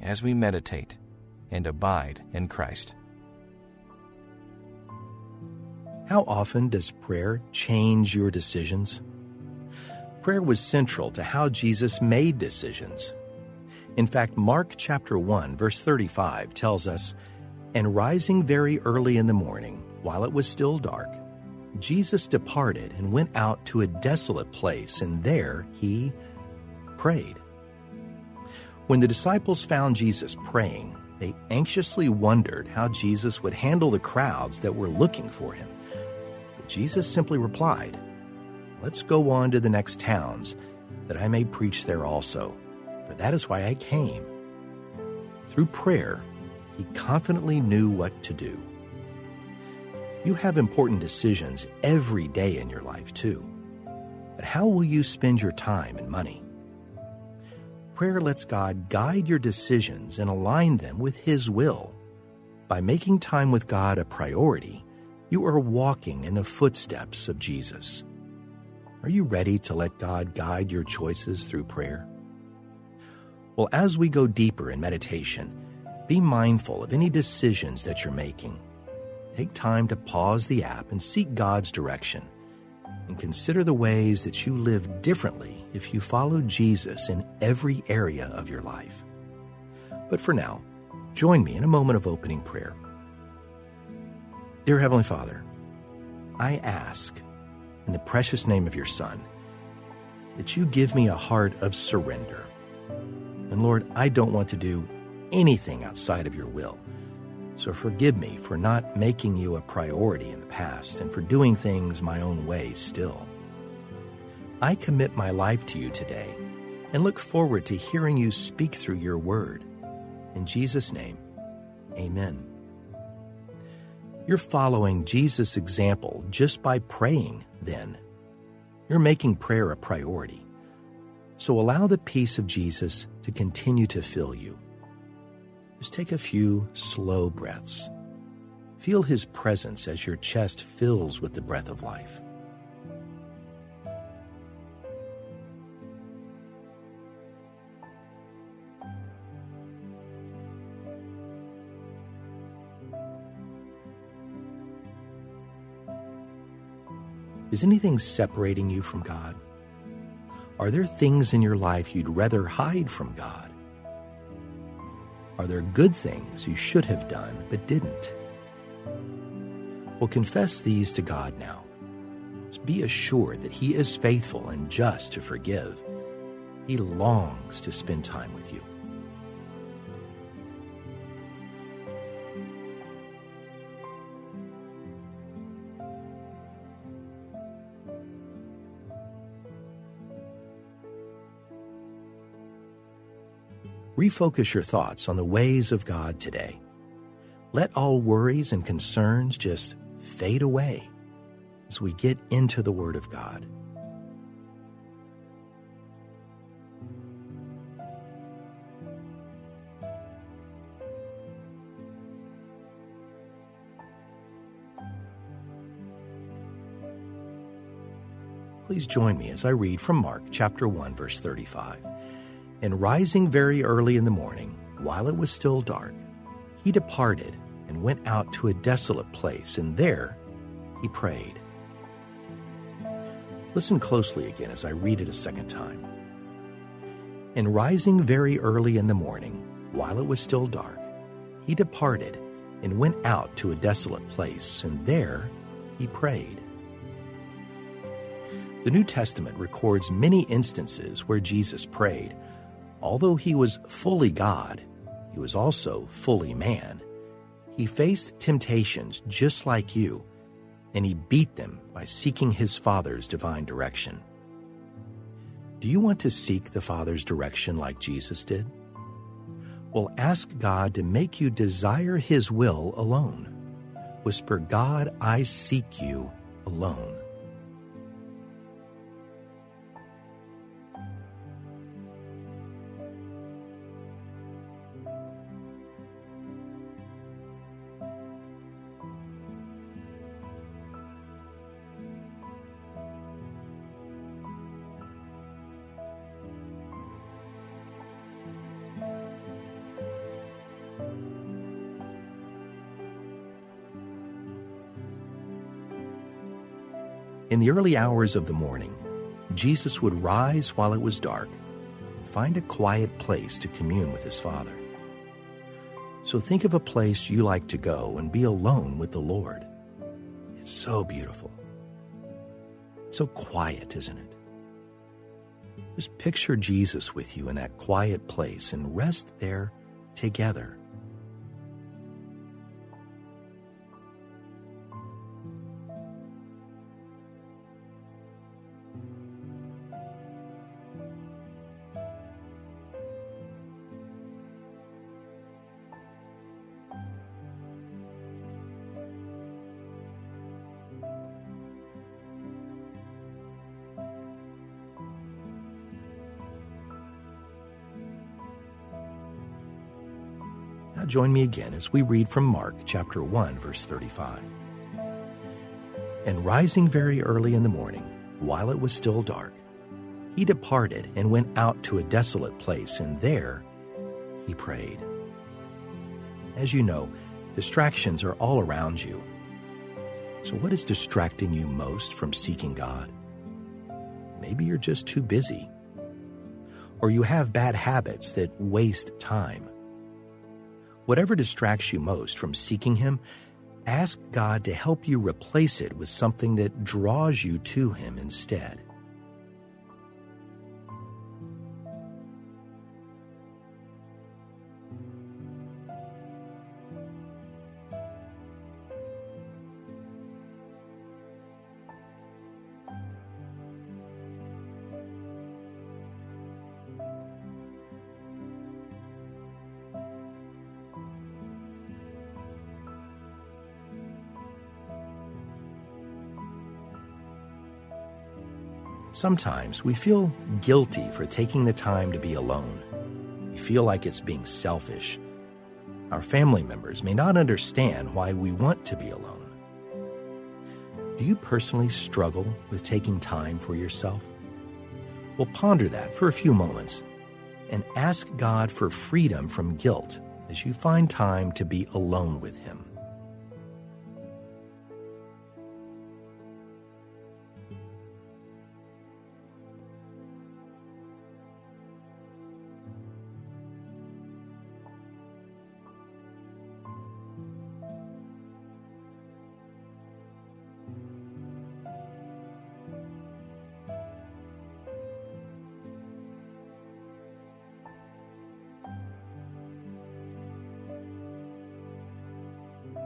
as we meditate and abide in Christ. How often does prayer change your decisions? Prayer was central to how Jesus made decisions. In fact, Mark chapter 1 verse 35 tells us, "And rising very early in the morning, while it was still dark, Jesus departed and went out to a desolate place, and there he prayed." When the disciples found Jesus praying, they anxiously wondered how Jesus would handle the crowds that were looking for him. But Jesus simply replied, Let's go on to the next towns, that I may preach there also, for that is why I came. Through prayer, he confidently knew what to do. You have important decisions every day in your life, too. But how will you spend your time and money? Prayer lets God guide your decisions and align them with His will. By making time with God a priority, you are walking in the footsteps of Jesus. Are you ready to let God guide your choices through prayer? Well, as we go deeper in meditation, be mindful of any decisions that you're making. Take time to pause the app and seek God's direction and consider the ways that you live differently if you follow Jesus in every area of your life. But for now, join me in a moment of opening prayer. Dear Heavenly Father, I ask, in the precious name of your Son, that you give me a heart of surrender. And Lord, I don't want to do anything outside of your will. So forgive me for not making you a priority in the past and for doing things my own way still. I commit my life to you today and look forward to hearing you speak through your word. In Jesus' name, amen. You're following Jesus' example just by praying, then. You're making prayer a priority. So allow the peace of Jesus to continue to fill you. Just take a few slow breaths. Feel His presence as your chest fills with the breath of life. Is anything separating you from God? Are there things in your life you'd rather hide from God? Are there good things you should have done but didn't? Well, confess these to God now. Be assured that He is faithful and just to forgive. He longs to spend time with you. Refocus your thoughts on the ways of God today. Let all worries and concerns just fade away as we get into the Word of God. Please join me as I read from Mark chapter 1 verse 35. And rising very early in the morning, while it was still dark, he departed and went out to a desolate place, and there he prayed. Listen closely again as I read it a second time. And rising very early in the morning, while it was still dark, he departed and went out to a desolate place, and there he prayed. The New Testament records many instances where Jesus prayed Although he was fully God, he was also fully man. He faced temptations just like you, and he beat them by seeking his Father's divine direction. Do you want to seek the Father's direction like Jesus did? Well, ask God to make you desire His will alone. Whisper, God, I seek you alone. In the early hours of the morning, Jesus would rise while it was dark and find a quiet place to commune with his Father. So think of a place you like to go and be alone with the Lord. It's so beautiful. It's so quiet, isn't it? Just picture Jesus with you in that quiet place and rest there together. Now join me again as we read from Mark chapter 1 verse 35. And rising very early in the morning, while it was still dark, he departed and went out to a desolate place, and there he prayed. As you know, distractions are all around you. So, what is distracting you most from seeking God? Maybe you're just too busy, or you have bad habits that waste time. Whatever distracts you most from seeking Him, ask God to help you replace it with something that draws you to Him instead. Sometimes we feel guilty for taking the time to be alone. We feel like it's being selfish. Our family members may not understand why we want to be alone. Do you personally struggle with taking time for yourself? Well, ponder that for a few moments and ask God for freedom from guilt as you find time to be alone with Him.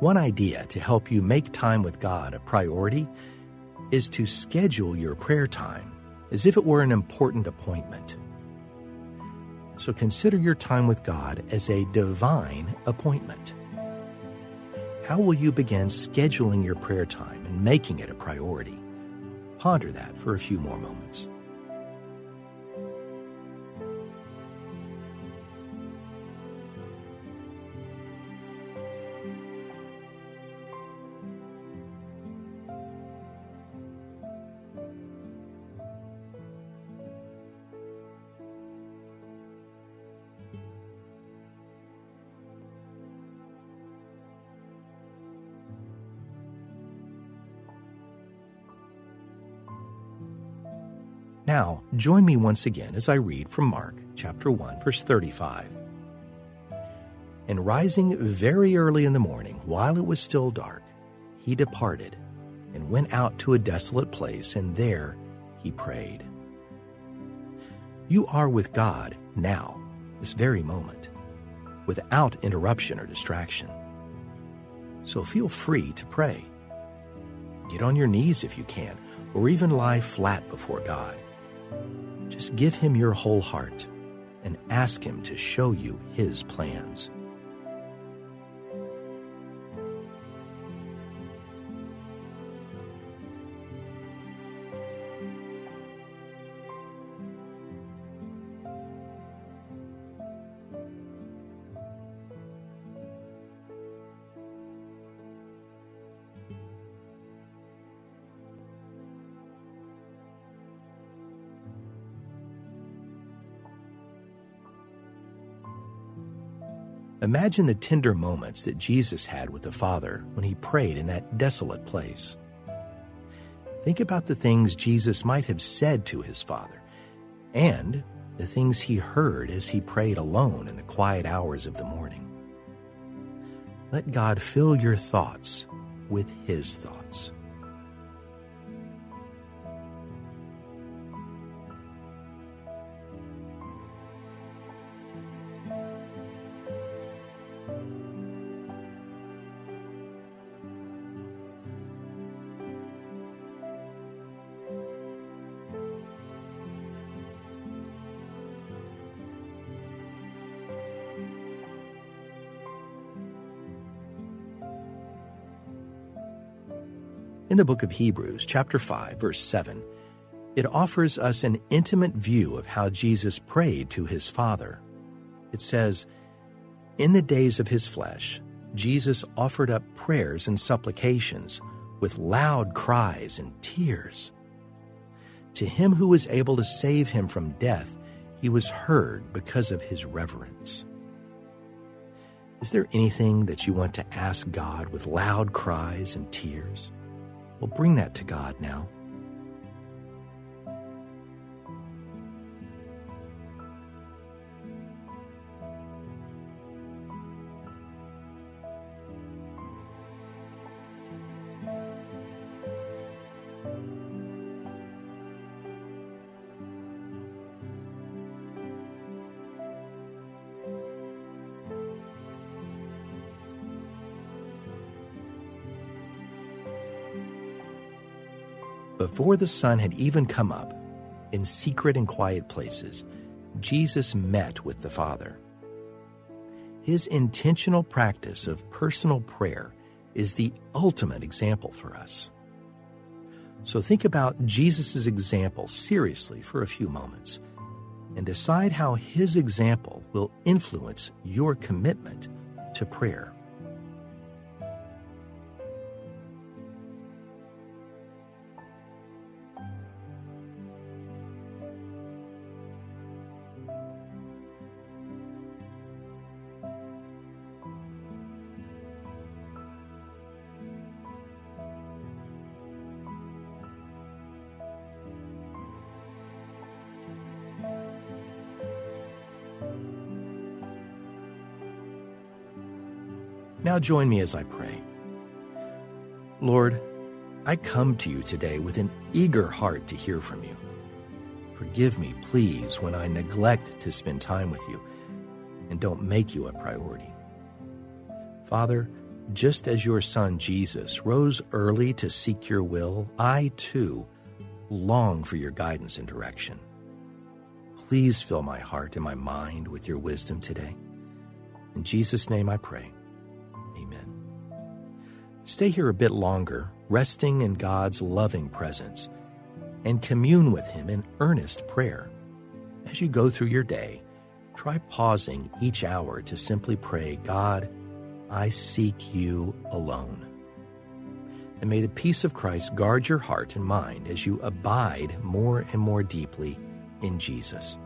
One idea to help you make time with God a priority is to schedule your prayer time as if it were an important appointment. So consider your time with God as a divine appointment. How will you begin scheduling your prayer time and making it a priority? Ponder that for a few more moments. Now, join me once again as I read from Mark chapter 1 verse 35. And rising very early in the morning, while it was still dark, he departed and went out to a desolate place, and there he prayed. You are with God now, this very moment, without interruption or distraction. So feel free to pray. Get on your knees if you can, or even lie flat before God. Just give Him your whole heart and ask Him to show you His plans. Imagine the tender moments that Jesus had with the Father when he prayed in that desolate place. Think about the things Jesus might have said to his Father and the things he heard as he prayed alone in the quiet hours of the morning. Let God fill your thoughts with his thoughts. In the book of Hebrews, chapter 5, verse 7, it offers us an intimate view of how Jesus prayed to his Father. It says, In the days of his flesh, Jesus offered up prayers and supplications with loud cries and tears. To him who was able to save him from death, he was heard because of his reverence. Is there anything that you want to ask God with loud cries and tears? Well, bring that to God now. Before the sun had even come up, in secret and quiet places, Jesus met with the Father. His intentional practice of personal prayer is the ultimate example for us. So think about Jesus' example seriously for a few moments and decide how his example will influence your commitment to prayer. Now join me as I pray. Lord, I come to you today with an eager heart to hear from you. Forgive me, please, when I neglect to spend time with you and don't make you a priority. Father, just as your Son Jesus rose early to seek your will, I too long for your guidance and direction. Please fill my heart and my mind with your wisdom today. In Jesus' name I pray. Stay here a bit longer, resting in God's loving presence, and commune with Him in earnest prayer. As you go through your day, try pausing each hour to simply pray, God, I seek you alone. And may the peace of Christ guard your heart and mind as you abide more and more deeply in Jesus.